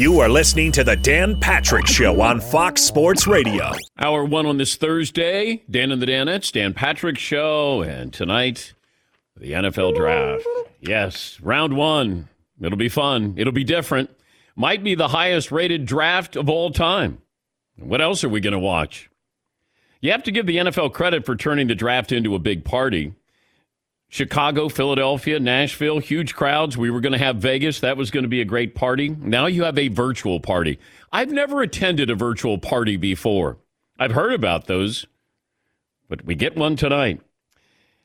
You are listening to the Dan Patrick Show on Fox Sports Radio. Hour one on this Thursday, Dan and the Danettes, Dan Patrick Show, and tonight, the NFL Draft. Yes, round one. It'll be fun. It'll be different. Might be the highest rated draft of all time. What else are we going to watch? You have to give the NFL credit for turning the draft into a big party. Chicago, Philadelphia, Nashville, huge crowds. We were going to have Vegas. That was going to be a great party. Now you have a virtual party. I've never attended a virtual party before. I've heard about those, but we get one tonight.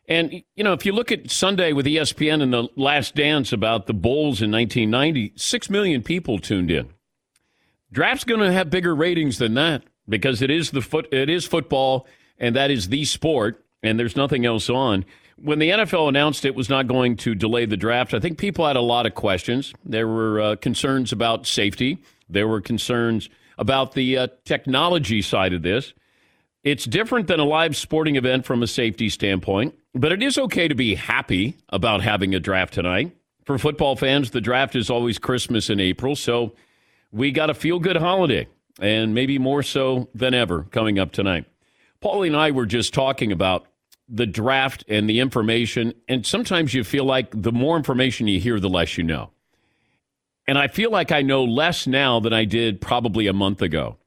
And, you know, if you look at Sunday with ESPN and the last dance about the Bulls in 1990, six million people tuned in. Draft's going to have bigger ratings than that because it is the foot, it is football, and that is the sport, and there's nothing else on when the NFL announced it was not going to delay the draft, I think people had a lot of questions. There were uh, concerns about safety, there were concerns about the uh, technology side of this. It's different than a live sporting event from a safety standpoint, but it is okay to be happy about having a draft tonight. For football fans, the draft is always Christmas in April, so we got a feel good holiday, and maybe more so than ever coming up tonight. Paulie and I were just talking about the draft and the information. And sometimes you feel like the more information you hear, the less you know. And I feel like I know less now than I did probably a month ago.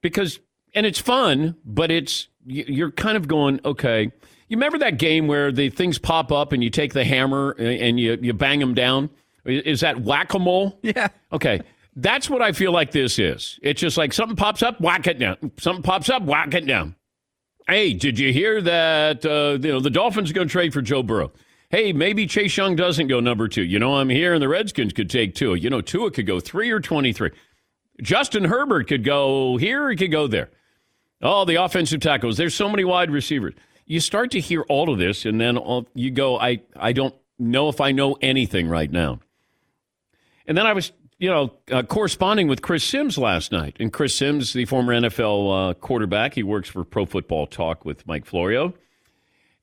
Because, and it's fun, but it's, you're kind of going, okay. You remember that game where the things pop up and you take the hammer and you, you bang them down? Is that whack a mole? Yeah. Okay. That's what I feel like this is. It's just like something pops up, whack it down. Something pops up, whack it down. Hey, did you hear that? Uh, you know the Dolphins are going to trade for Joe Burrow. Hey, maybe Chase Young doesn't go number two. You know, I'm here, and the Redskins could take two. You know, Tua could go three or twenty-three. Justin Herbert could go here. He could go there. Oh, the offensive tackles. There's so many wide receivers. You start to hear all of this, and then you go, I, I don't know if I know anything right now. And then I was you know, uh, corresponding with Chris Sims last night. And Chris Sims, the former NFL uh, quarterback, he works for Pro Football Talk with Mike Florio.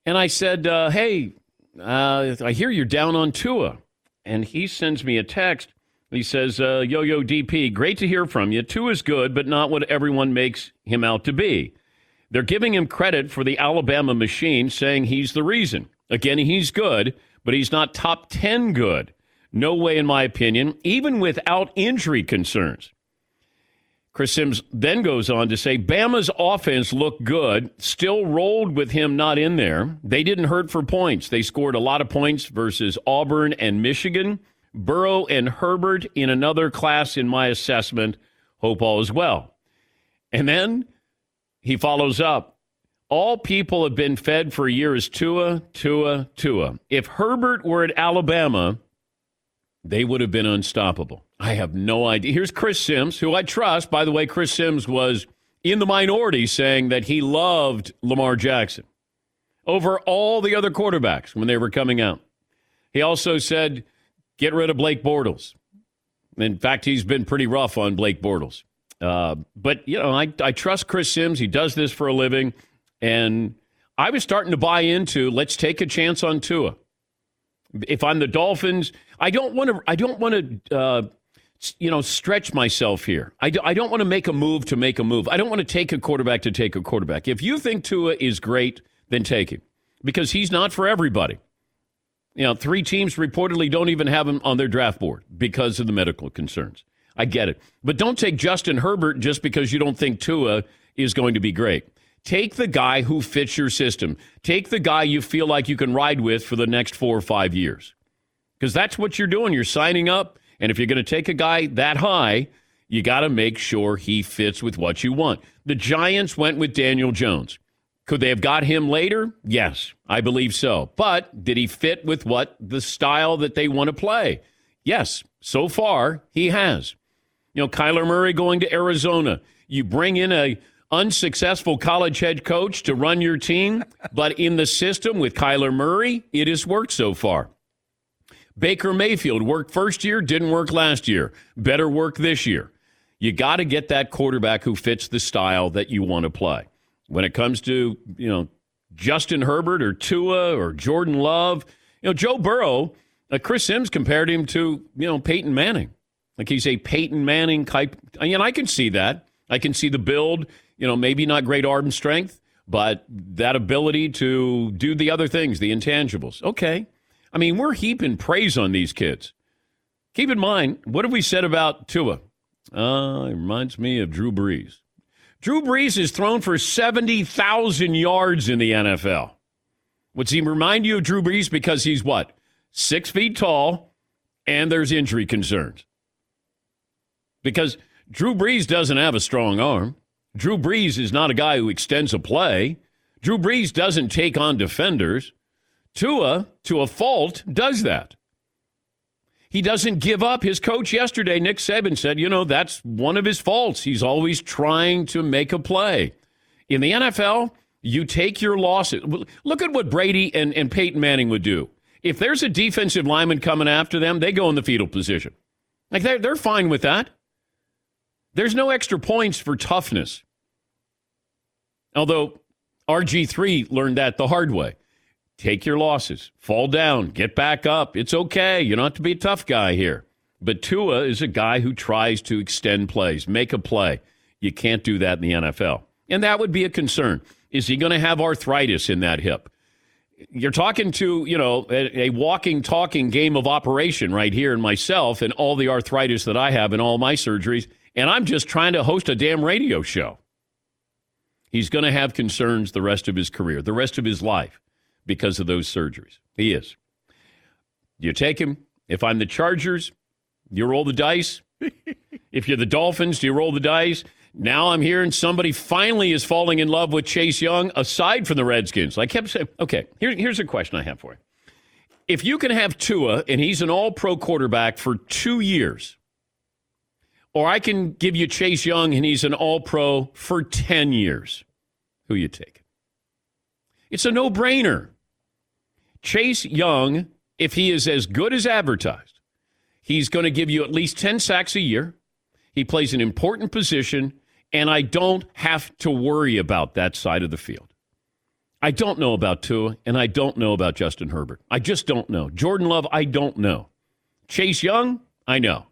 And I said, uh, hey, uh, I hear you're down on Tua. And he sends me a text. He says, uh, Yo, yo, DP, great to hear from you. Tua's good, but not what everyone makes him out to be. They're giving him credit for the Alabama machine, saying he's the reason. Again, he's good, but he's not top 10 good. No way, in my opinion, even without injury concerns. Chris Sims then goes on to say Bama's offense looked good, still rolled with him not in there. They didn't hurt for points. They scored a lot of points versus Auburn and Michigan. Burrow and Herbert in another class in my assessment. Hope all is well. And then he follows up. All people have been fed for years Tua, Tua, Tua. If Herbert were at Alabama, they would have been unstoppable. I have no idea. Here's Chris Sims, who I trust. By the way, Chris Sims was in the minority saying that he loved Lamar Jackson over all the other quarterbacks when they were coming out. He also said, get rid of Blake Bortles. In fact, he's been pretty rough on Blake Bortles. Uh, but, you know, I, I trust Chris Sims. He does this for a living. And I was starting to buy into let's take a chance on Tua. If I'm the Dolphins, I don't want to. I don't want to. Uh, you know, stretch myself here. I, do, I don't want to make a move to make a move. I don't want to take a quarterback to take a quarterback. If you think Tua is great, then take him because he's not for everybody. You know, three teams reportedly don't even have him on their draft board because of the medical concerns. I get it. But don't take Justin Herbert just because you don't think Tua is going to be great. Take the guy who fits your system. Take the guy you feel like you can ride with for the next four or five years. Because that's what you're doing. You're signing up. And if you're going to take a guy that high, you got to make sure he fits with what you want. The Giants went with Daniel Jones. Could they have got him later? Yes, I believe so. But did he fit with what the style that they want to play? Yes, so far he has. You know, Kyler Murray going to Arizona. You bring in a unsuccessful college head coach to run your team, but in the system with Kyler Murray, it has worked so far. Baker Mayfield worked first year, didn't work last year. Better work this year. You got to get that quarterback who fits the style that you want to play. When it comes to, you know, Justin Herbert or Tua or Jordan Love, you know, Joe Burrow, uh, Chris Sims compared him to, you know, Peyton Manning. Like he's a Peyton Manning type. And I can see that. I can see the build, you know, maybe not great arm strength, but that ability to do the other things, the intangibles. Okay. I mean, we're heaping praise on these kids. Keep in mind, what have we said about Tua? Uh, it reminds me of Drew Brees. Drew Brees is thrown for 70,000 yards in the NFL. What's he remind you of Drew Brees? Because he's what? Six feet tall, and there's injury concerns. Because Drew Brees doesn't have a strong arm. Drew Brees is not a guy who extends a play. Drew Brees doesn't take on defenders. Tua, to a fault, does that. He doesn't give up. His coach yesterday, Nick Saban, said, you know, that's one of his faults. He's always trying to make a play. In the NFL, you take your losses. Look at what Brady and, and Peyton Manning would do. If there's a defensive lineman coming after them, they go in the fetal position. Like they're, they're fine with that. There's no extra points for toughness. Although RG3 learned that the hard way. Take your losses, fall down, get back up. It's okay. You don't have to be a tough guy here. But Tua is a guy who tries to extend plays, make a play. You can't do that in the NFL. And that would be a concern. Is he going to have arthritis in that hip? You're talking to, you know, a, a, walking, talking game of operation right here in myself and all the arthritis that I have in all my surgeries. And I'm just trying to host a damn radio show. He's going to have concerns the rest of his career, the rest of his life because of those surgeries. He is. Do you take him. If I'm the Chargers, you roll the dice. if you're the Dolphins, do you roll the dice? Now I'm hearing somebody finally is falling in love with Chase Young aside from the Redskins. I kept saying, okay, here, here's a question I have for you. If you can have Tua and he's an all pro quarterback for two years, or I can give you Chase Young and he's an all pro for 10 years, who you take? It's a no brainer. Chase Young, if he is as good as advertised, he's going to give you at least 10 sacks a year. He plays an important position, and I don't have to worry about that side of the field. I don't know about Tua, and I don't know about Justin Herbert. I just don't know. Jordan Love, I don't know. Chase Young, I know.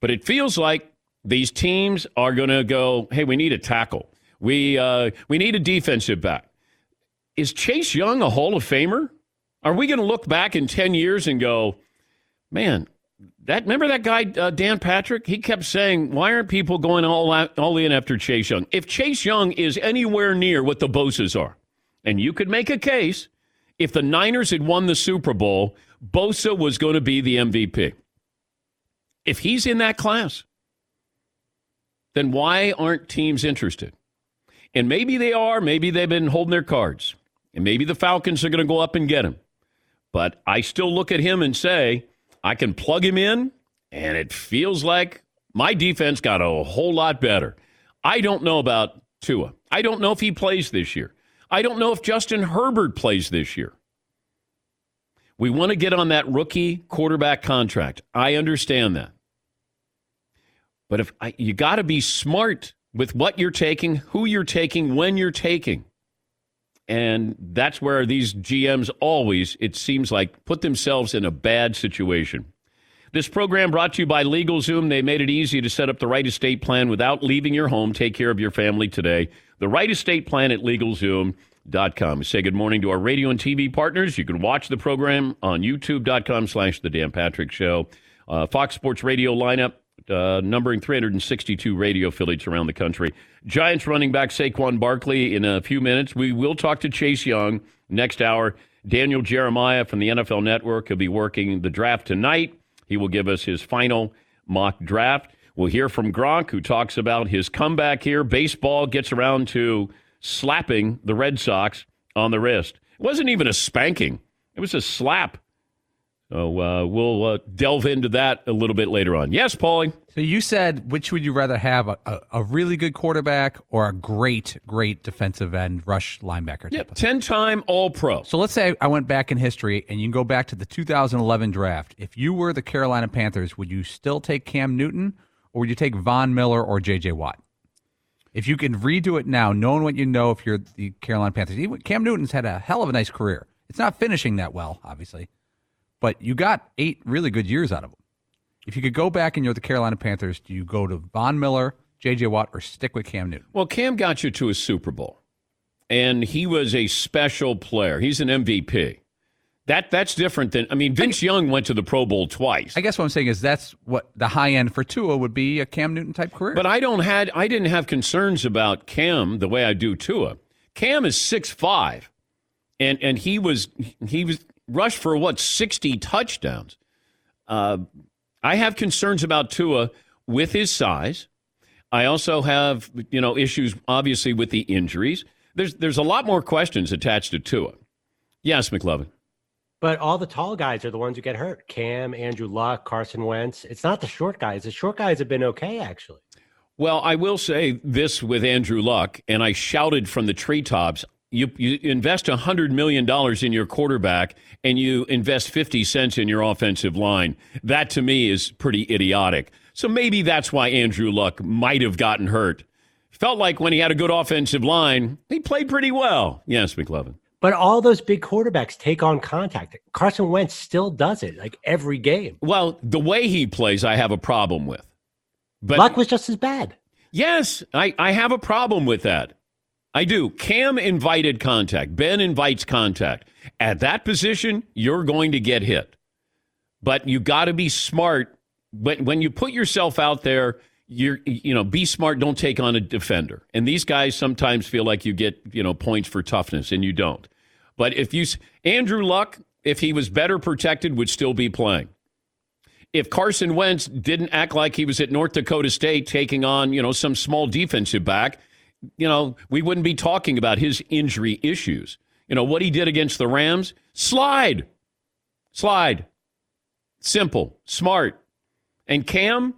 But it feels like these teams are going to go, hey, we need a tackle. We, uh, we need a defensive back is Chase Young a Hall of Famer? Are we going to look back in 10 years and go, man, that remember that guy uh, Dan Patrick? He kept saying, "Why aren't people going all out, all in after Chase Young?" If Chase Young is anywhere near what the Bosa's are, and you could make a case, if the Niners had won the Super Bowl, Bosa was going to be the MVP. If he's in that class, then why aren't teams interested? And maybe they are. Maybe they've been holding their cards. And maybe the Falcons are going to go up and get him. But I still look at him and say, I can plug him in, and it feels like my defense got a whole lot better. I don't know about Tua. I don't know if he plays this year. I don't know if Justin Herbert plays this year. We want to get on that rookie quarterback contract. I understand that. But if I, you got to be smart with what you're taking, who you're taking, when you're taking. And that's where these GMs always, it seems like, put themselves in a bad situation. This program brought to you by LegalZoom. They made it easy to set up the right estate plan without leaving your home. Take care of your family today. The right estate plan at LegalZoom.com. Say good morning to our radio and TV partners. You can watch the program on YouTube.com slash The Dan Patrick Show. Uh, Fox Sports Radio lineup uh, numbering 362 radio affiliates around the country. Giants running back Saquon Barkley in a few minutes. We will talk to Chase Young next hour. Daniel Jeremiah from the NFL Network will be working the draft tonight. He will give us his final mock draft. We'll hear from Gronk, who talks about his comeback here. Baseball gets around to slapping the Red Sox on the wrist. It wasn't even a spanking, it was a slap so uh, we'll uh, delve into that a little bit later on. Yes, Paulie. So you said which would you rather have a, a, a really good quarterback or a great, great defensive end rush linebacker? Yeah, ten time All Pro. So let's say I went back in history and you can go back to the 2011 draft. If you were the Carolina Panthers, would you still take Cam Newton or would you take Von Miller or J.J. Watt? If you can redo it now, knowing what you know, if you're the Carolina Panthers, Cam Newton's had a hell of a nice career. It's not finishing that well, obviously but you got eight really good years out of him. If you could go back and you're the Carolina Panthers, do you go to Von Miller, J.J. Watt, or stick with Cam Newton? Well, Cam got you to a Super Bowl, and he was a special player. He's an MVP. That that's different than I mean. Vince Young went to the Pro Bowl twice. I guess what I'm saying is that's what the high end for Tua would be a Cam Newton type career. But I don't had I didn't have concerns about Cam the way I do Tua. Cam is six five, and and he was he was rushed for what sixty touchdowns. Uh, I have concerns about Tua with his size. I also have you know issues obviously with the injuries. There's there's a lot more questions attached to Tua. Yes, McLovin. But all the tall guys are the ones who get hurt. Cam, Andrew Luck, Carson Wentz. It's not the short guys. The short guys have been okay, actually. Well, I will say this with Andrew Luck, and I shouted from the treetops. You, you invest $100 million in your quarterback and you invest 50 cents in your offensive line. That to me is pretty idiotic. So maybe that's why Andrew Luck might have gotten hurt. Felt like when he had a good offensive line, he played pretty well. Yes, McLovin. But all those big quarterbacks take on contact. Carson Wentz still does it like every game. Well, the way he plays, I have a problem with. But Luck was just as bad. Yes, I, I have a problem with that. I do. Cam invited contact. Ben invites contact. At that position, you're going to get hit. But you got to be smart. When, when you put yourself out there, you're you know be smart don't take on a defender and these guys sometimes feel like you get you know points for toughness and you don't but if you andrew luck if he was better protected would still be playing if carson wentz didn't act like he was at north dakota state taking on you know some small defensive back you know we wouldn't be talking about his injury issues you know what he did against the rams slide slide simple smart and cam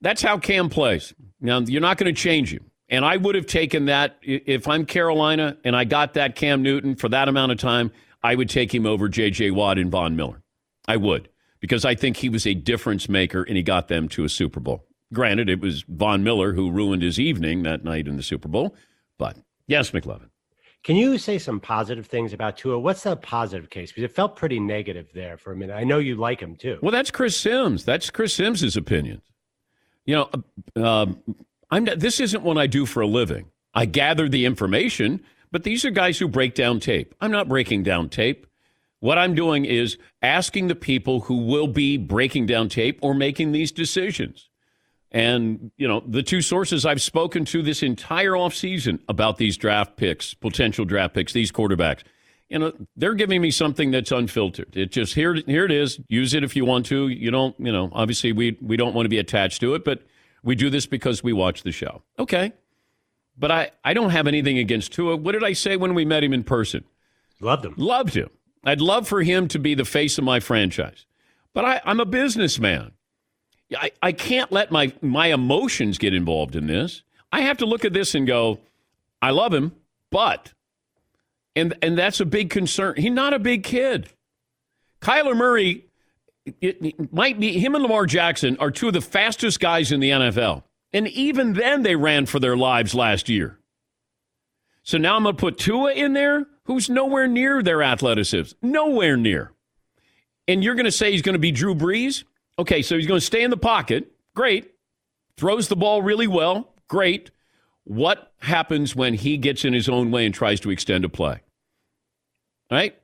that's how Cam plays. Now, you're not going to change him. And I would have taken that if I'm Carolina and I got that Cam Newton for that amount of time, I would take him over J.J. Watt and Von Miller. I would, because I think he was a difference maker and he got them to a Super Bowl. Granted, it was Von Miller who ruined his evening that night in the Super Bowl. But yes, McLovin. Can you say some positive things about Tua? What's the positive case? Because it felt pretty negative there for a minute. I know you like him too. Well, that's Chris Sims. That's Chris Sims's opinion. You know, uh, I'm not, this isn't what I do for a living. I gather the information, but these are guys who break down tape. I'm not breaking down tape. What I'm doing is asking the people who will be breaking down tape or making these decisions. And, you know, the two sources I've spoken to this entire offseason about these draft picks, potential draft picks, these quarterbacks, you know, they're giving me something that's unfiltered. It just here here it is. Use it if you want to. You don't, you know, obviously we we don't want to be attached to it, but we do this because we watch the show. Okay. But I, I don't have anything against Tua. What did I say when we met him in person? Loved him. Loved him. I'd love for him to be the face of my franchise. But I, I'm a businessman. I, I can't let my, my emotions get involved in this. I have to look at this and go, I love him, but and and that's a big concern. He's not a big kid. Kyler Murray it, might be him and Lamar Jackson are two of the fastest guys in the NFL. And even then they ran for their lives last year. So now I'm going to put Tua in there, who's nowhere near their athleticism. Nowhere near. And you're going to say he's going to be Drew Brees? Okay, so he's going to stay in the pocket. Great. Throws the ball really well. Great. What happens when he gets in his own way and tries to extend a play? Right?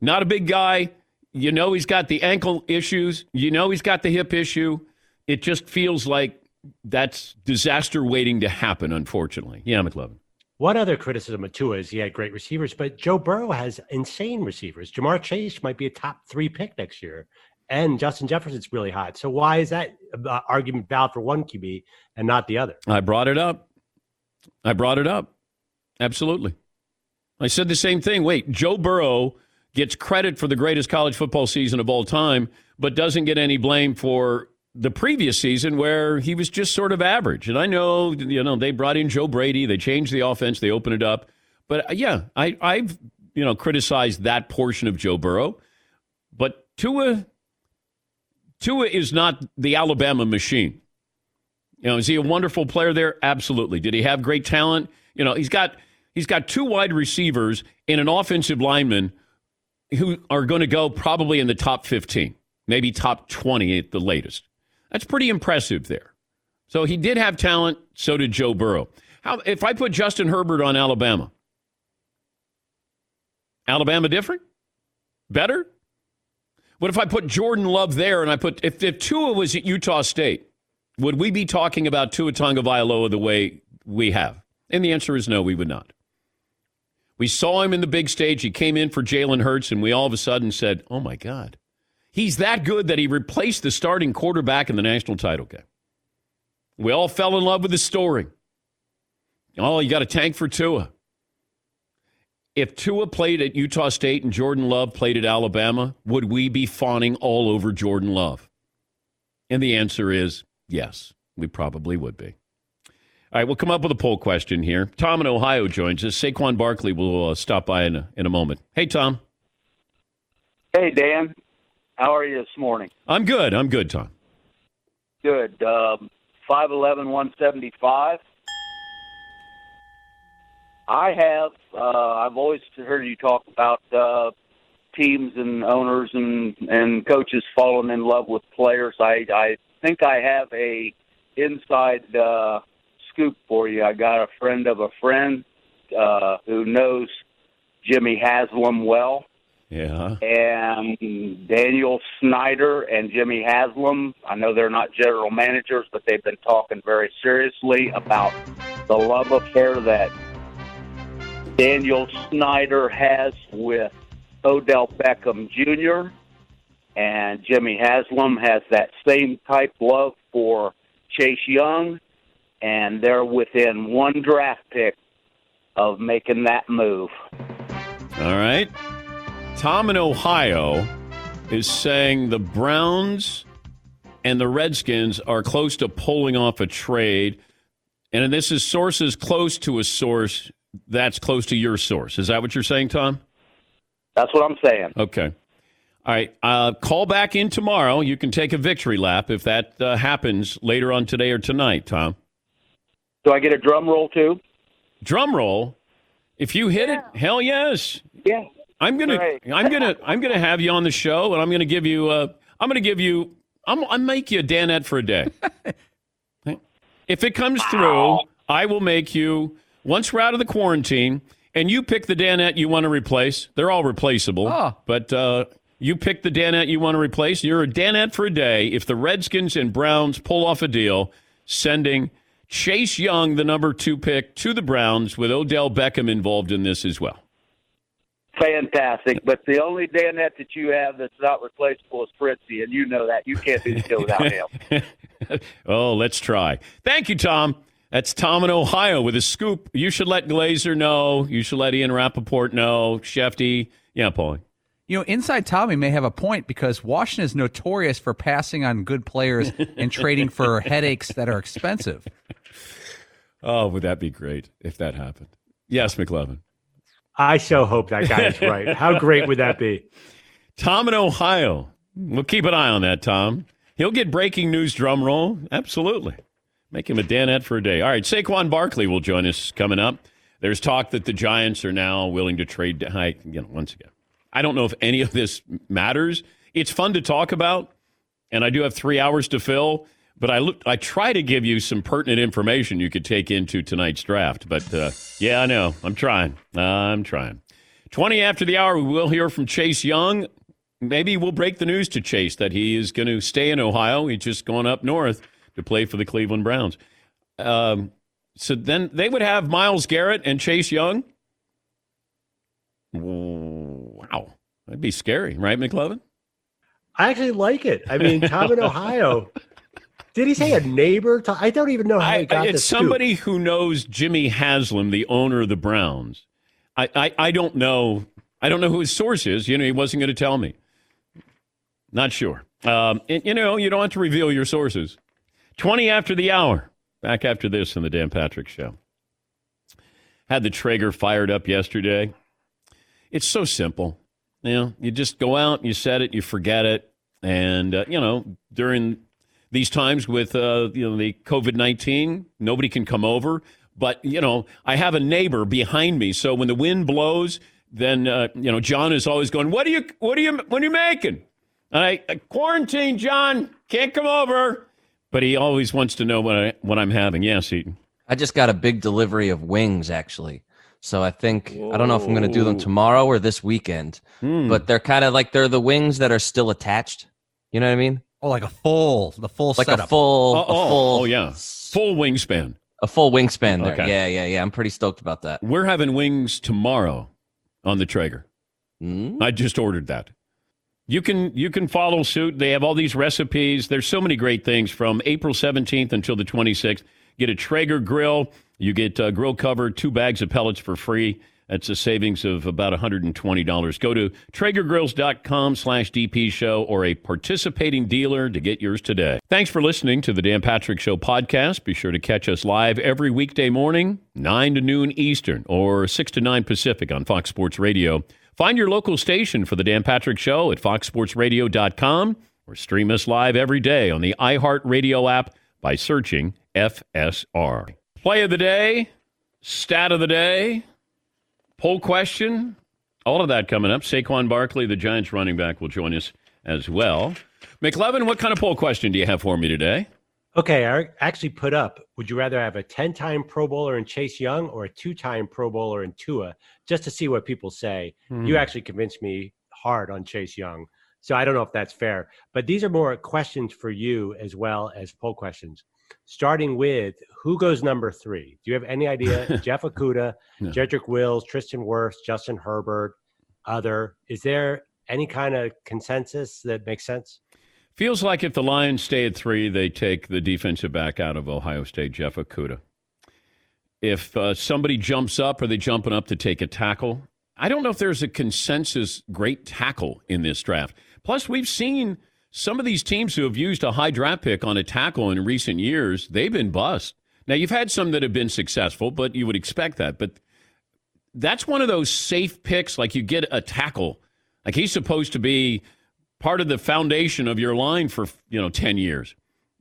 Not a big guy. You know he's got the ankle issues. You know he's got the hip issue. It just feels like that's disaster waiting to happen, unfortunately. Yeah, McLovin. One other criticism of Tua is he had great receivers, but Joe Burrow has insane receivers. Ja'Marr Chase might be a top three pick next year, and Justin Jefferson's really hot. So why is that uh, argument valid for one QB and not the other? I brought it up. I brought it up. Absolutely. I said the same thing. Wait, Joe Burrow gets credit for the greatest college football season of all time, but doesn't get any blame for the previous season where he was just sort of average. And I know, you know, they brought in Joe Brady, they changed the offense, they opened it up. But uh, yeah, I, I've, you know, criticized that portion of Joe Burrow. But Tua, Tua is not the Alabama machine. You know, is he a wonderful player there? Absolutely. Did he have great talent? You know, he's got he's got two wide receivers and an offensive lineman who are going to go probably in the top 15, maybe top 20 at the latest. That's pretty impressive there. So he did have talent. So did Joe Burrow. How if I put Justin Herbert on Alabama? Alabama different? Better? What if I put Jordan Love there and I put if, if Tua was at Utah State, would we be talking about Tua Tagovailoa the way we have? And the answer is no, we would not. We saw him in the big stage. He came in for Jalen Hurts, and we all of a sudden said, "Oh my God, he's that good that he replaced the starting quarterback in the national title game." We all fell in love with the story. Oh, you got a tank for Tua. If Tua played at Utah State and Jordan Love played at Alabama, would we be fawning all over Jordan Love? And the answer is yes, we probably would be. All right, we'll come up with a poll question here. Tom in Ohio joins us. Saquon Barkley will uh, stop by in a, in a moment. Hey, Tom. Hey, Dan. How are you this morning? I'm good. I'm good, Tom. Good. Um, 5'11", 175. I have. Uh, I've always heard you talk about uh, teams and owners and and coaches falling in love with players. I I think I have a inside uh, scoop for you. I got a friend of a friend uh, who knows Jimmy Haslam well. Yeah. And Daniel Snyder and Jimmy Haslam, I know they're not general managers, but they've been talking very seriously about the love affair that Daniel Snyder has with Odell Beckham Jr. And Jimmy Haslam has that same type love for Chase Young, and they're within one draft pick of making that move. All right. Tom in Ohio is saying the Browns and the Redskins are close to pulling off a trade. And this is sources close to a source that's close to your source. Is that what you're saying, Tom? That's what I'm saying. Okay. All right. Uh, call back in tomorrow. You can take a victory lap if that uh, happens later on today or tonight, Tom. Do I get a drum roll too? Drum roll. If you hit yeah. it, hell yes. Yeah. I'm gonna, Great. I'm gonna, I'm gonna have you on the show, and I'm gonna give you, uh, I'm gonna give you, I'm, I'll make you a Danette for a day. if it comes wow. through, I will make you once we're out of the quarantine, and you pick the Danette you want to replace. They're all replaceable, oh. but uh, you pick the Danette you want to replace. You're a Danette for a day. If the Redskins and Browns pull off a deal, sending Chase Young, the number two pick, to the Browns with Odell Beckham involved in this as well. Fantastic, but the only Danette that you have that's not replaceable is Fritzy, and you know that you can't do the deal without him. oh, let's try. Thank you, Tom. That's Tom in Ohio with a scoop. You should let Glazer know. You should let Ian Rapoport know. Schefty. Yeah, Paulie. You know, Inside Tommy may have a point because Washington is notorious for passing on good players and trading for headaches that are expensive. Oh, would that be great if that happened? Yes, McLovin. I so hope that guy is right. How great would that be? Tom in Ohio. We'll keep an eye on that, Tom. He'll get breaking news drum roll. Absolutely. Make him a Danette for a day. All right, Saquon Barkley will join us coming up. There's talk that the Giants are now willing to trade. I, you know, once again, I don't know if any of this matters. It's fun to talk about, and I do have three hours to fill. But I look, I try to give you some pertinent information you could take into tonight's draft. But uh, yeah, I know. I'm trying. I'm trying. 20 after the hour, we will hear from Chase Young. Maybe we'll break the news to Chase that he is going to stay in Ohio. He's just going up north to play for the Cleveland Browns. Um, so then they would have Myles Garrett and Chase Young. Wow. That'd be scary, right, McLovin? I actually like it. I mean, Tom in Ohio. Did he say a neighbor? I don't even know how he got It's somebody who knows Jimmy Haslam, the owner of the Browns. I, I, I don't know. I don't know who his source is. You know, he wasn't going to tell me. Not sure. Um, and, you know, you don't have to reveal your sources. 20 after the hour. Back after this in the Dan Patrick Show. Had the Traeger fired up yesterday. It's so simple. You know, you just go out, you set it, you forget it. And, uh, you know, during these times with, uh, you know, the COVID 19, nobody can come over. But, you know, I have a neighbor behind me. So when the wind blows, then, uh, you know, John is always going, what are you, what are you, what are you making? I, quarantine, John, can't come over. But he always wants to know what I what I'm having. Yes, Seton. I just got a big delivery of wings actually. So I think I don't know if I'm going to do them tomorrow or this weekend. Hmm. But they're kind of like they're the wings that are still attached. You know what I mean? Oh, like a full, the full Like setup. a full, oh, a oh, full, oh, yeah, full wingspan. a full wingspan there. Okay. Yeah, yeah, yeah. I'm pretty stoked about that. We're having wings tomorrow on the Traeger. Mm? I just ordered that. You can you can follow suit. They have all these recipes. There's so many great things from April 17th until the 26th. Get a Traeger grill. You get uh, grill cover, two bags of pellets for free. That's a savings of about $120. Go to TraegerGrills.com slash DP show or a participating dealer to get yours today. Thanks for listening to the Dan Patrick Show podcast. Be sure to catch us live every weekday morning, 9 to noon Eastern or 6 to 9 Pacific on Fox Sports Radio. Find your local station for the Dan Patrick Show at foxsportsradio.com or stream us live every day on the iHeartRadio app by searching FSR. Play of the day, stat of the day, poll question, all of that coming up. Saquon Barkley, the Giants running back, will join us as well. McLovin, what kind of poll question do you have for me today? Okay, I actually put up would you rather have a 10 time Pro Bowler in Chase Young or a two time Pro Bowler in Tua, just to see what people say? You hmm. actually convinced me hard on Chase Young. So I don't know if that's fair, but these are more questions for you as well as poll questions. Starting with who goes number three? Do you have any idea? Jeff Okudah, No. Jedrick Wills, Tristan Wirfs, Justin Herbert, other. Is there any kind of consensus that makes sense? Feels like if the Lions stay at three, they take the defensive back out of Ohio State, Jeff Okudah. If uh, somebody jumps up, are they jumping up to take a tackle? I don't know if there's a consensus great tackle in this draft. Plus, we've seen some of these teams who have used a high draft pick on a tackle in recent years, they've been bust. Now, you've had some that have been successful, but you would expect that. But that's one of those safe picks, like you get a tackle. Like he's supposed to be part of the foundation of your line for you know 10 years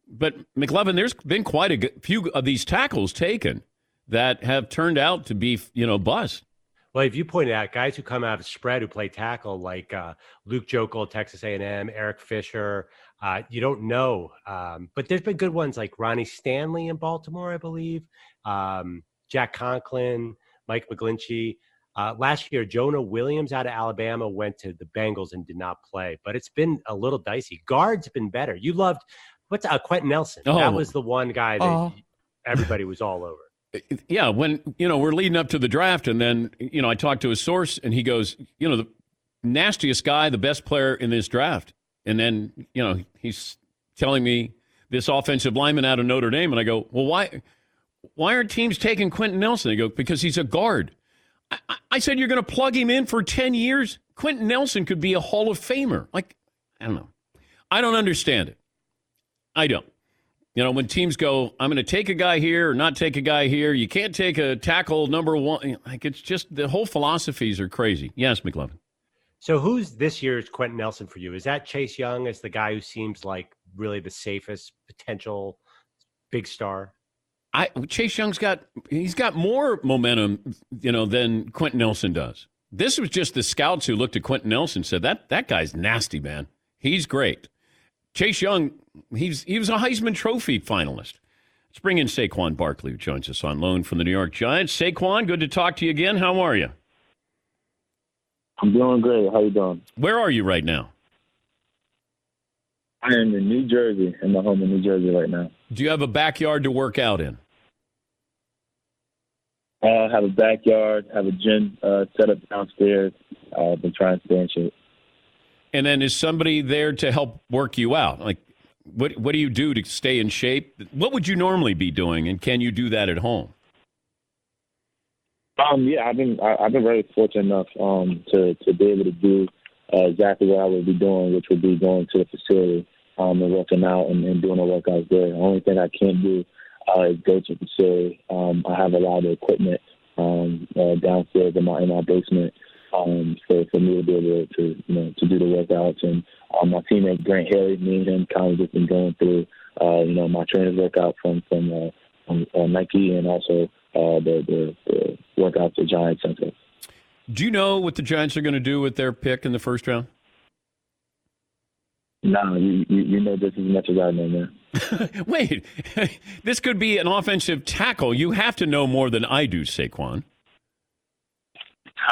but mclovin there's been quite a few of these tackles taken that have turned out to be you know bust Well, if you pointed out guys who come out of spread who play tackle like uh, Luke Joeckel, Texas A&M, Eric Fisher, uh, you don't know. Um, but there's been good ones like Ronnie Stanley in Baltimore, I believe, um, Jack Conklin, Mike McGlinchey. Uh, last year, Jonah Williams out of Alabama went to the Bengals and did not play, but it's been a little dicey. Guards have been better. You loved what's uh, Quenton Nelson. Oh. That was the one guy that Oh. everybody was all over. yeah when you know we're leading up to the draft and then you know i talked to a source and he goes you know the nastiest guy the best player in this draft and then you know he's telling me this offensive lineman out of notre dame and i go well why why aren't teams taking quenton nelson they go because he's a guard I, I- said you're going to plug him in for 10 years quenton nelson could be a hall of famer like i don't know i don't understand it i don't you know, when teams go, I'm going to take a guy here or not take a guy here. You can't take a tackle number one. Like it's just the whole philosophies are crazy. Yes, McLovin. So who's this year's Quenton Nelson for you? Is that Chase Young as the guy who seems like really the safest potential big star? I Chase Young's got he's got more momentum, you know, than Quenton Nelson does. This was just the scouts who looked at Quenton Nelson and said that that guy's nasty, man. He's great. Chase Young, he's he was a Heisman Trophy finalist. Let's bring in Saquon Barkley, who joins us on loan from the New York Giants. Saquon, good to talk to you again. How are you? I'm doing great. How you doing? Where are you right now? I am in New Jersey, in the home in New Jersey right now. Do you have a backyard to work out in? I have a backyard, have a gym uh, set up downstairs. Uh, I've been trying to stay in shape. And then is somebody there to help work you out? Like, what what do you do to stay in shape? What would you normally be doing, and can you do that at home? Um, yeah, I've been I, I've been very fortunate enough um, to to be able to do uh, exactly what I would be doing, which would be going to the facility um, and working out and, and doing the workouts there. The only thing I can't do uh, is go to the facility. Um, I have a lot of equipment um, uh, downstairs in my in my basement um, for for me to be able to you know to do the workouts. And um, my teammate Grant Haley, me and him kind of just been going through uh, you know my trainer's workout from from, uh, from uh, Nike and also uh, the, the the workouts the Giants sent us. Do you know what the Giants are going to do with their pick in the first round? Nah, you, you, you know this as much as I know, man. Wait, this could be an offensive tackle. You have to know more than I do, Saquon.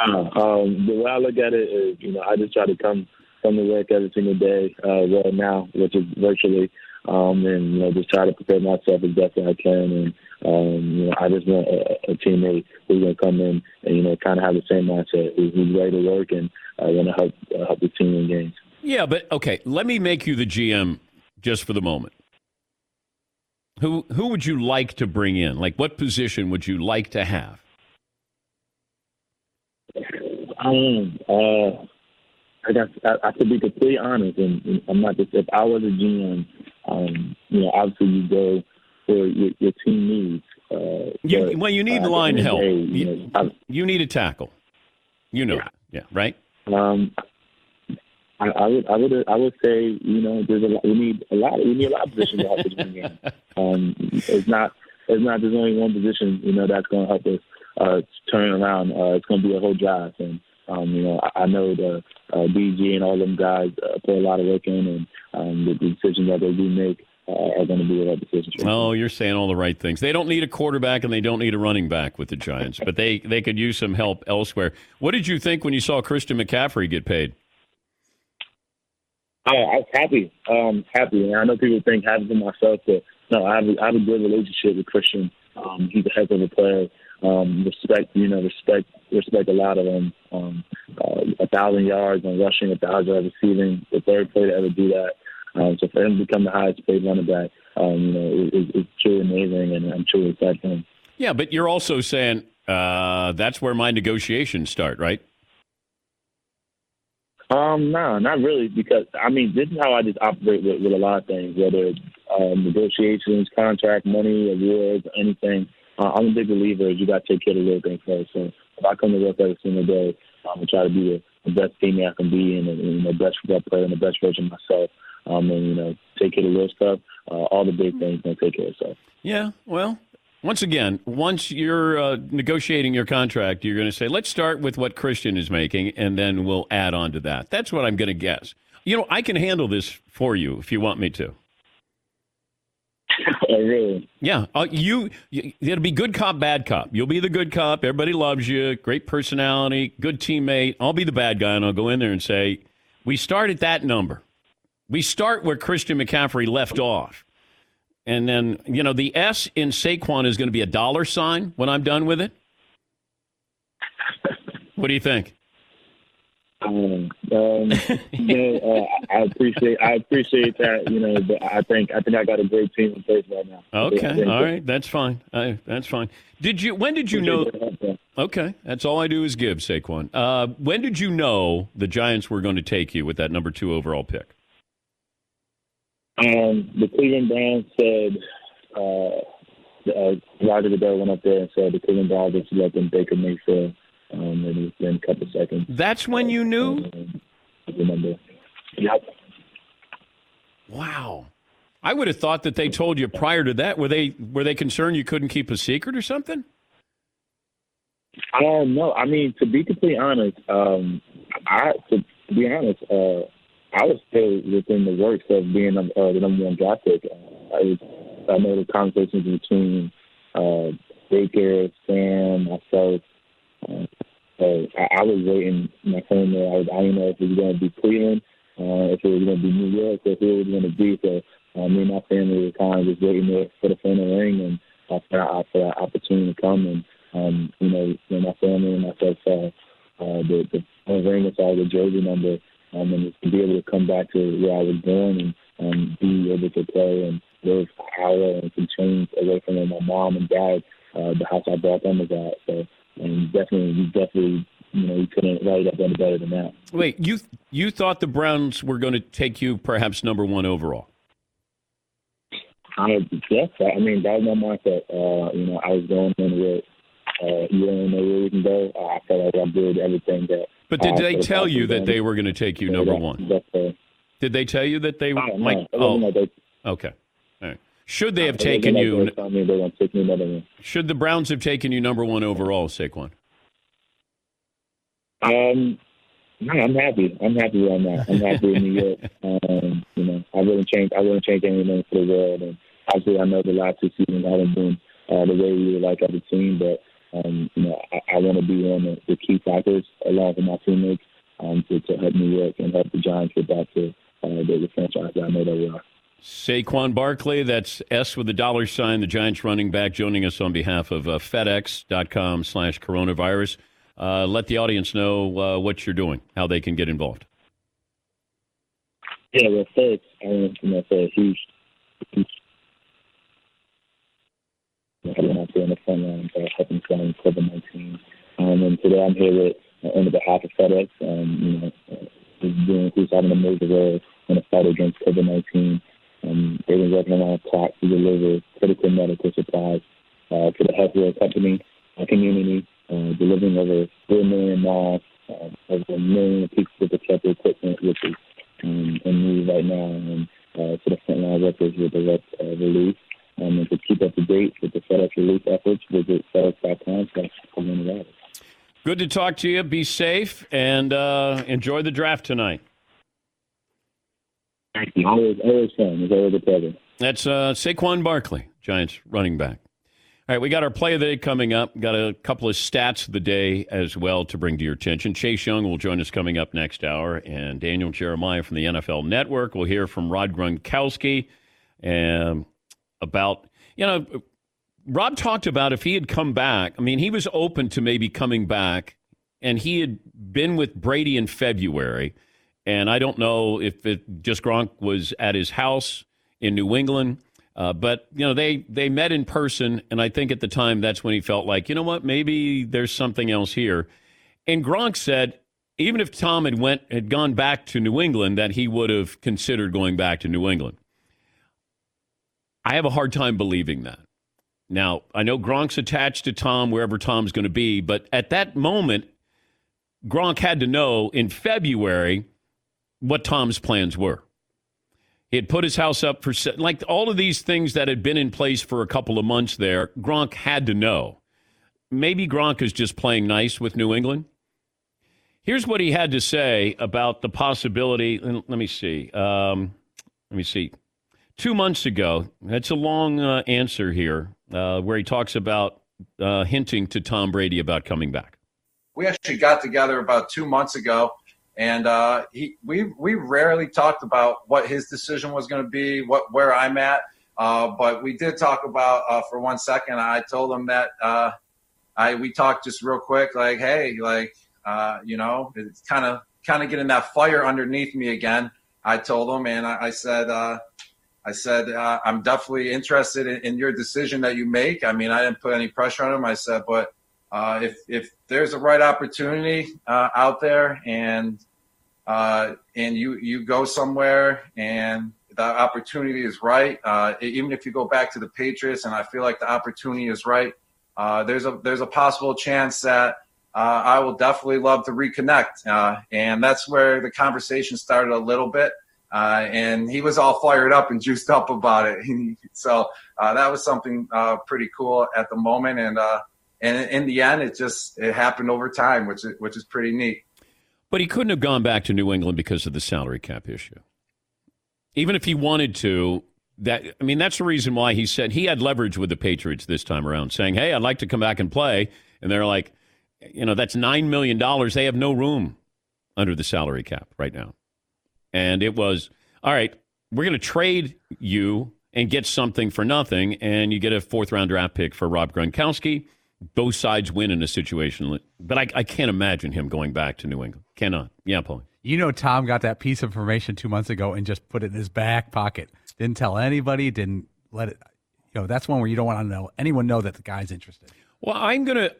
Um, the way I look at it is, you know, I just try to come come to work every single day, uh, well now, which is virtually, um, and you know, just try to prepare myself as best as I can. And um, you know, I just want a, a teammate who's going to come in and you know, kind of have the same mindset, who's, who's ready to work and uh, want to help uh, help the team in games. Yeah, but okay, let me make you the GM just for the moment. Who who would you like to bring in? Like, what position would you like to have? Um, uh, I guess I, I to be completely honest, and, and I'm not just if I was a GM, um, you know, obviously you go for your, your team needs. Uh, You, but, well, you need uh, line help. end of the day, You, you know, I- you need a tackle. You know, that. yeah, right. Um, I, I would, I would, I would say, you know, there's a lot, we need a lot, we need a lot of positions to help us win games. Um, it's not, it's not. There's only one position, you know, that's going to help us uh, turn around. Uh, it's going to be a whole drive, and um, you know, I, I know the uh, DG and all them guys uh, put a lot of work in, and um, the, the decisions that they do make uh, are going to be the right decisions. Oh, you're saying all the right things. They don't need a quarterback and they don't need a running back with the Giants, but they they could use some help elsewhere. What did you think when you saw Christian McCaffrey get paid? I, I was happy, um, happy, and I know people think happy for myself, but no, I have have a good relationship with Christian. Um, he's a heck of a player. Um, respect, you know, respect, respect a lot of him. Um, uh, a thousand yards and rushing, a thousand yards receiving, the third player to ever do that. Um, so for him to become the highest paid running back, um, you know, is it, it's truly amazing, and I'm truly excited for him. Yeah, but you're also saying uh, that's where my negotiations start, right? Um, no, not really, because I mean, this is how I just operate with, with a lot of things, whether it's um, negotiations, contract, money, awards, anything. Uh, I'm a big believer you got to take care of the little things first. So if I come to work every single day, I'm gonna try to be the, the best teammate I can be, and, and you know the best football player, and the best version of myself. Um, and you know, take care of the little stuff. Uh, all the big things gonna take care of itself. Yeah. Well, once again, once you're uh, negotiating your contract, you're going to say, let's start with what Christian is making, and then we'll add on to that. That's what I'm going to guess. You know, I can handle this for you if you want me to. Yeah, uh, you, you. It'll be good cop, bad cop. You'll be the good cop. Everybody loves you. Great personality. Good teammate. I'll be the bad guy, and I'll go in there and say, "We start at that number. We start where Christian McCaffrey left off, and then you know the S in Saquon is going to be a dollar sign when I'm done with it. What do you think? Um, um, you know, uh, I appreciate I appreciate that. You know, but I think I think I got a great team in place right now. Okay, all right, that's fine. I, that's fine. Did you? When did you know? Okay, that's all I do is give Saquon. Uh, when did you know the Giants were going to take you with that number two overall pick? Um, the Cleveland Browns said uh, uh, Roger Goodell went up there and said the Cleveland Browns are selecting Baker Mayfield. Um, and it's been a couple seconds. That's when you knew. Um, I remember. Yep. Wow. I would have thought that they told you prior to that. Were they were they concerned you couldn't keep a secret or something? I don't know. I mean, to be completely honest, um, I to be honest, uh, I was still within the works of being uh, the number one draft pick. Uh, I was, I know the conversations between uh, Baker, Sam, myself. Uh, so I, I was waiting my family. I, was, I didn't know if it was going to be Cleveland, uh, if it was going to be New York, or if it was going to be. So uh, me and my family were kind of just waiting there for the final ring and uh, for, that, for that opportunity to come. And um, you know, when my family and myself saw uh, the final ring, and saw the jersey number, um, and to be able to come back to where I was born and um, be able to play and live hour and some change away from where my mom and dad, uh, the house I brought them was at. So and definitely, we definitely, you know, we couldn't write up any better than that. Wait, you you thought the Browns were going to take you perhaps number one overall? I, yes, I mean that was my mindset. Uh, you know, I was going in with uh, you don't know where we can go. I felt like I did everything that. But did uh, they tell you that they were going to take you number one? Uh, Did they tell you that they I don't know. might? It wasn't Oh, okay. All right. Should they have it taken you? They were telling me they want to take me another one. Should the Browns have taken you number one overall, Saquon? Um, No, I'm happy. I'm happy where I'm at. I'm happy in New York. Um, you know, I wouldn't change. I wouldn't change anything for the world. And obviously, I know the last two seasons I haven't been uh, the way we would like as a team, but um, you know, I, I want to be on the, the key factors along with my teammates um, to, to help New York and help the Giants get back to uh, the, the franchise that I know that we are. Saquon Barkley, that's S with the dollar sign, the Giants running back, joining us on behalf of uh, FedEx.com slash coronavirus. Uh, let the audience know uh, what you're doing, how they can get involved. Yeah, well, first, I want to say a huge, huge the uh, helping fighting COVID 19. Um, and today I'm here with, uh, on behalf of FedEx, um, you know, uh, doing, who's having a major role in the fight against COVID 19. Um, they've been working around the clock to deliver critical medical supplies uh, to the healthcare company, uh, community, uh, delivering over 4 million masks, uh, over a million pieces of protective equipment, which is um, in need right now, and uh, to the frontline workers with direct uh, relief. Um, and to keep up to date with the FedEx relief efforts, visit FedEx.com slash coronavirus. Good to talk to you. Be safe and uh, enjoy the draft tonight. Thank you. Always, always fun. It's always a pleasure. That's uh, Saquon Barkley, Giants running back. All right, we got our play of the day coming up. Got a couple of stats of the day as well to bring to your attention. Chase Young will join us coming up next hour, and Daniel Jeremiah from the NFL Network. We'll hear from Rob Gronkowski um, about, you know, Rob talked about if he had come back. I mean, he was open to maybe coming back, and he had been with Brady in February. And I don't know if it just Gronk was at his house in New England uh, but you know they they met in person, and I think at the time that's when he felt like you know what maybe there's something else here. And Gronk said even if Tom had went had gone back to New England, that he would have considered going back to New England. I have a hard time believing that. Now I know Gronk's attached to Tom wherever Tom's going to be, but at that moment, Gronk had to know in February what Tom's plans were. He had put his house up for like all of these things that had been in place for a couple of months there. Gronk had to know. Maybe Gronk is just playing nice with New England. Here's what he had to say about the possibility. Let me see. Um, let me see. Two months ago, that's a long uh, answer here, uh, where he talks about uh, hinting to Tom Brady about coming back. We actually got together about two months ago and uh, he we we rarely talked about what his decision was going to be, what where I'm at. Uh, but we did talk about uh, for one second. I told him that I we talked just real quick, like, hey, like you know, it's kind of kind of getting that fire underneath me again. I told him, and I, I said. Uh, I said, I'm definitely interested in, in, your decision that you make. I mean, I didn't put any pressure on him. I said, but uh, if if there's a right opportunity uh, out there and uh, and you you go somewhere and the opportunity is right, uh, even if you go back to the Patriots and I feel like the opportunity is right, uh, there's a there's a possible chance that uh, I will definitely love to reconnect, and that's where the conversation started a little bit. Uh, and he was all fired up and juiced up about it. so uh, that was something uh, pretty cool at the moment, and and in the end, it just it happened over time, which is, which is pretty neat. But he couldn't have gone back to New England because of the salary cap issue. Even if he wanted to, that I mean, that's the reason why he said he had leverage with the Patriots this time around, saying, "Hey, I'd like to come back and play," and they're like, "You know, that's nine million dollars. They have no room under the salary cap right now." And it was, "All right, we're going to trade you and get something for nothing, and you get a fourth round draft pick for Rob Gronkowski." both sides win in a situation. But I, I can't imagine him going back to New England. Cannot. Yeah, Paul. You know, Tom got that piece of information two months ago and just put it in his back pocket. Didn't tell anybody. Didn't let it. You know, that's one where you don't want to know anyone know that the guy's interested. Well, I'm gonna.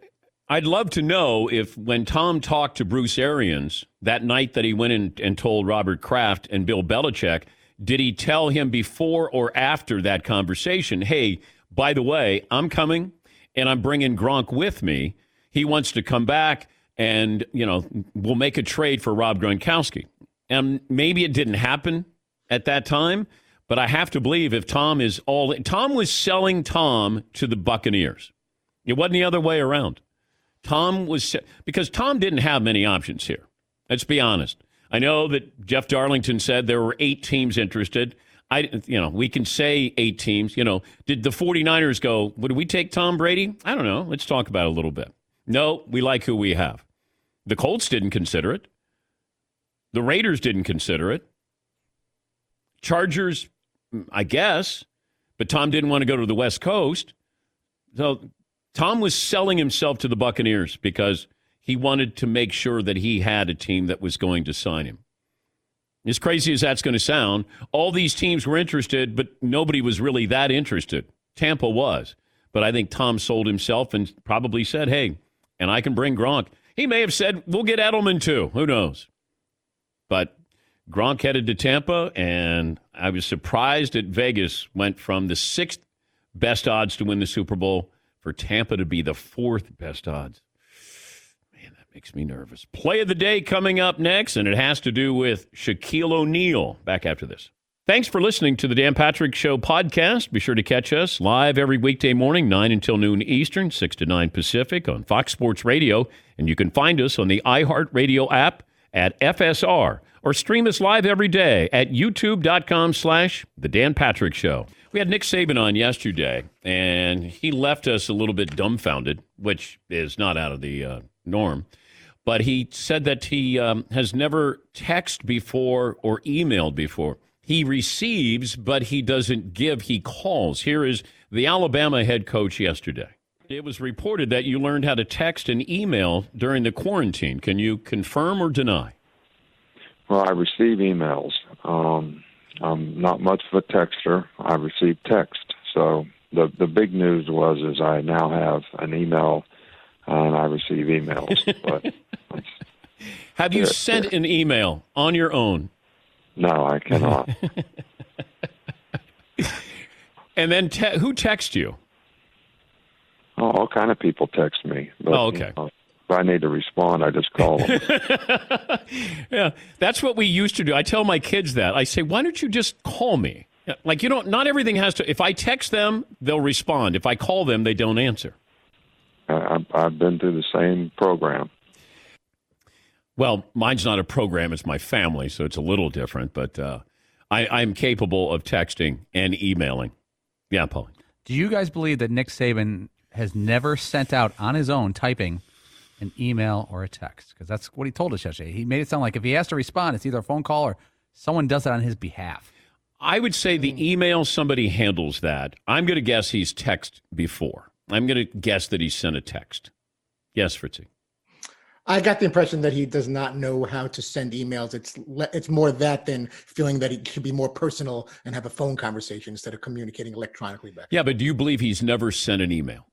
I'd love to know if when Tom talked to Bruce Arians that night that he went in and told Robert Kraft and Bill Belichick, did he tell him before or after that conversation, hey, by the way, I'm coming and I'm bringing Gronk with me. He wants to come back and, you know, we'll make a trade for Rob Gronkowski. And maybe it didn't happen at that time, but I have to believe if Tom is all Tom was selling Tom to the Buccaneers. It wasn't the other way around. Tom was because Tom didn't have many options here. Let's be honest. I know that Jeff Darlington said there were eight teams interested. I, you know, we can say eight teams. You know, did the 49ers go, would we take Tom Brady? I don't know. Let's talk about it a little bit. No, we like who we have. The Colts didn't consider it. The Raiders didn't consider it. Chargers, I guess, but Tom didn't want to go to the West Coast. So Tom was selling himself to the Buccaneers because he wanted to make sure that he had a team that was going to sign him. As crazy as that's going to sound, all these teams were interested, but nobody was really that interested. Tampa was. But I think Tom sold himself and probably said, hey, and I can bring Gronk. He may have said, we'll get Edelman too. Who knows? But Gronk headed to Tampa, and I was surprised that Vegas went from the sixth best odds to win the Super Bowl for Tampa to be the fourth best odds. Man, that makes me nervous. Play of the day coming up next, and it has to do with Shaquille O'Neal. Back after this. Thanks for listening to the Dan Patrick Show podcast. Be sure to catch us live every weekday morning, 9 until noon Eastern, 6 to 9 Pacific on Fox Sports Radio. And you can find us on the iHeartRadio app at FSR or stream us live every day at youtube.com slash The Dan Patrick Show. We had Nick Saban on yesterday, and he left us a little bit dumbfounded, which is not out of the uh, norm but he said that he um, has never texted before or emailed before. He receives, but he doesn't give, he calls. Here is the Alabama head coach yesterday. It was reported that you learned how to text and email during the quarantine. Can you confirm or deny? Well, I receive emails. Um, I'm not much of a texter. I receive text. So the the big news was is I now have an email and I receive emails. but have you sent an email on your own? No, I cannot. and then te- who texts you? Oh, all kind of people text me. But, oh, okay. You know, if I need to respond, I just call them. yeah, that's what we used to do. I tell my kids that. I say, why don't you just call me? Like, you don't, not everything has to, if I text them, they'll respond. If I call them, they don't answer. I, I've been through the same program. Well, mine's not a program; it's my family, so it's a little different. But uh, I, I'm capable of texting and emailing. Yeah, Paul. Do you guys believe that Nick Saban has never sent out on his own typing an email or a text? Because that's what he told us yesterday. He made it sound like if he has to respond, it's either a phone call or someone does it on his behalf. I would say the email somebody handles that. I'm going to guess he's texted before. I'm going to guess that he sent a text. Yes, Fritzy. I got the impression that he does not know how to send emails. It's it's more that than feeling that he should be more personal and have a phone conversation instead of communicating electronically back. Yeah, but do you believe he's never sent an email?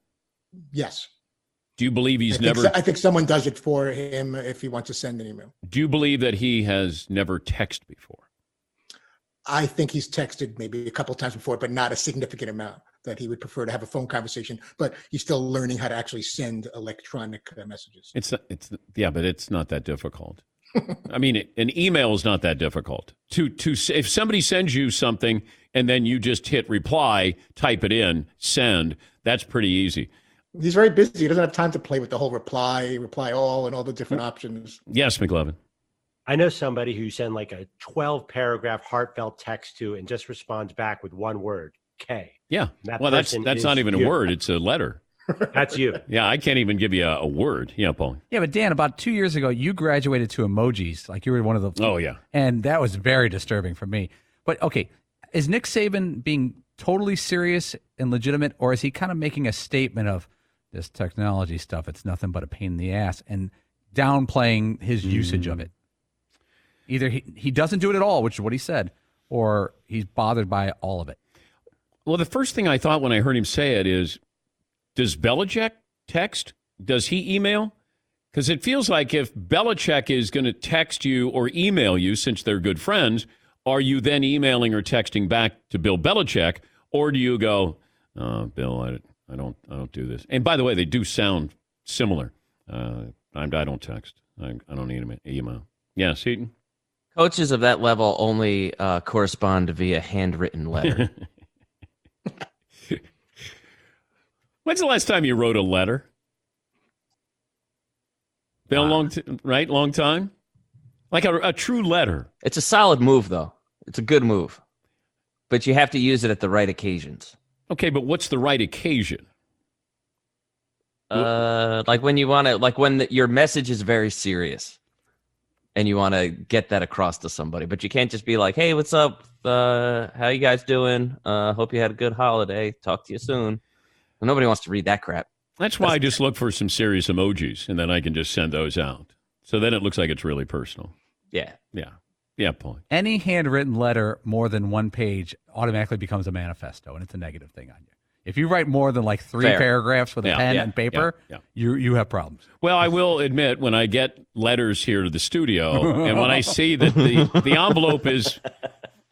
Yes. Do you believe he's I never? So, I think someone does it for him if he wants to send an email. Do you believe that he has never texted before? I think he's texted maybe a couple times before, but not a significant amount that he would prefer to have a phone conversation, but he's still learning how to actually send electronic uh, messages. It's it's yeah, but it's not that difficult. I mean, an email is not that difficult. To to if somebody sends you something and then you just hit reply, type it in, send, that's pretty easy. He's very busy. He doesn't have time to play with the whole reply, reply all, and all the different mm-hmm. options. Yes, McLovin. I know somebody who sent like a 12 paragraph heartfelt text to and just responds back with one word K. Yeah. That well, that's that's not even you. a word; it's a letter. That's you. Yeah, I can't even give you a, a, word. Yeah, Paul. Yeah, but Dan, about two years ago, you graduated to emojis. Like you were one of the. Oh yeah. And that was very disturbing for me. But okay, is Nick Saban being totally serious and legitimate, or is he kind of making a statement of this technology stuff? It's nothing but a pain in the ass, and downplaying his mm. usage of it. Either he, he doesn't do it at all, which is what he said, or he's bothered by all of it. Well, the first thing I thought when I heard him say it is, does Belichick text? Does he email? Because it feels like if Belichick is going to text you or email you, since they're good friends, are you then emailing or texting back to Bill Belichick, or do you go, oh, Bill, I, I don't, I don't do this. And by the way, they do sound similar. Uh, I, I don't text. I, I don't need an email. Yeah, Seton. Coaches of that level only uh, correspond via handwritten letter. When's the last time you wrote a letter? Been a long, t- right? Long time. Like a, a true letter. It's a solid move, though. It's a good move, but you have to use it at the right occasions. Okay, but what's the right occasion? Uh, like when you want to, like when the, your message is very serious, and you want to get that across to somebody, but you can't just be like, "Hey, what's up? Uh, how you guys doing? Uh, hope you had a good holiday. Talk to you soon." Well, nobody wants to read that crap. That's why I just look for some serious emojis, and then I can just send those out. So then it looks like it's really personal. Yeah. Yeah. Yeah, point. Any handwritten letter more than one page automatically becomes a manifesto, and it's a negative thing on you. If you write more than like three Fair. paragraphs with a pen yeah, and paper, yeah, yeah. you you have problems. Well, I will admit when I get letters here to the studio, and when I see that the the envelope is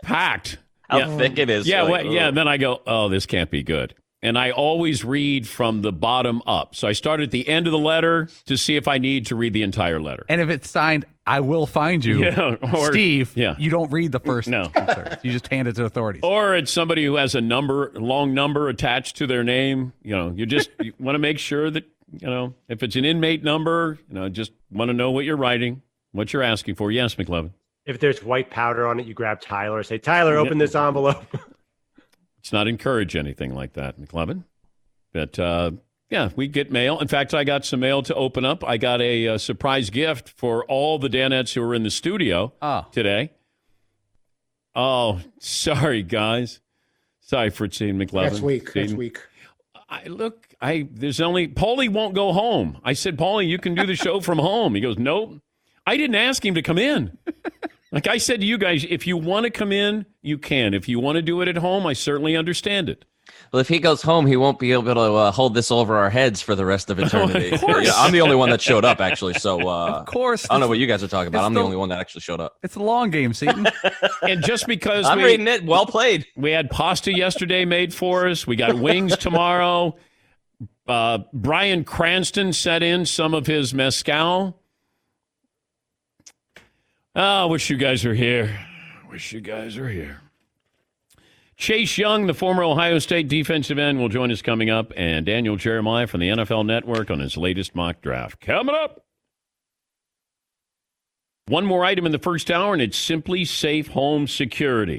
packed, How yeah, thick it is. Yeah, like, well, yeah. ugh. Then I go, oh, this can't be good. And I always read from the bottom up. So I start at the end of the letter to see if I need to read the entire letter. And if it's signed, I will find you, Yeah, or- Steve. yeah. you don't read the first. No. two you just hand it to authorities. Or it's somebody who has a number, long number attached to their name. You know, you just you want to make sure that you know if it's an inmate number. You know, just want to know what you're writing, what you're asking for. Yes, McLovin. If there's white powder on it, you grab Tyler. And say, Tyler, open this envelope. Let's not encourage anything like that, McLovin. But uh, yeah, we get mail. In fact, I got some mail to open up. I got a, uh surprise gift for all the Danettes who are in the studio Oh. today. Oh, sorry, guys. Sorry, Fritzy and McLovin. Next week. Next week. I look, I there's only Paulie won't go home. I said, Paulie, you can do the show from home. He goes, Nope. I didn't ask him to come in. Like I said to you guys, if you want to come in, you can. If you want to do it at home, I certainly understand it. Well, if he goes home, he won't be able to uh, hold this over our heads for the rest of eternity. course. Yeah, I'm the only one that showed up, actually. So, uh, Of course, I don't know what you guys are talking about. I'm the the- only one that actually showed up. It's a long game, Seton. And just because I'm we, reading it. Well played. we had pasta yesterday made for us, we got wings tomorrow. Uh, Bryan Cranston set in some of his mezcal. Oh, I wish you guys were here. Wish you guys were here. Chase Young, the former Ohio State defensive end, will join us coming up, and Daniel Jeremiah from the NFL Network on his latest mock draft. Coming up. One more item in the first hour, and it's simply safe home security.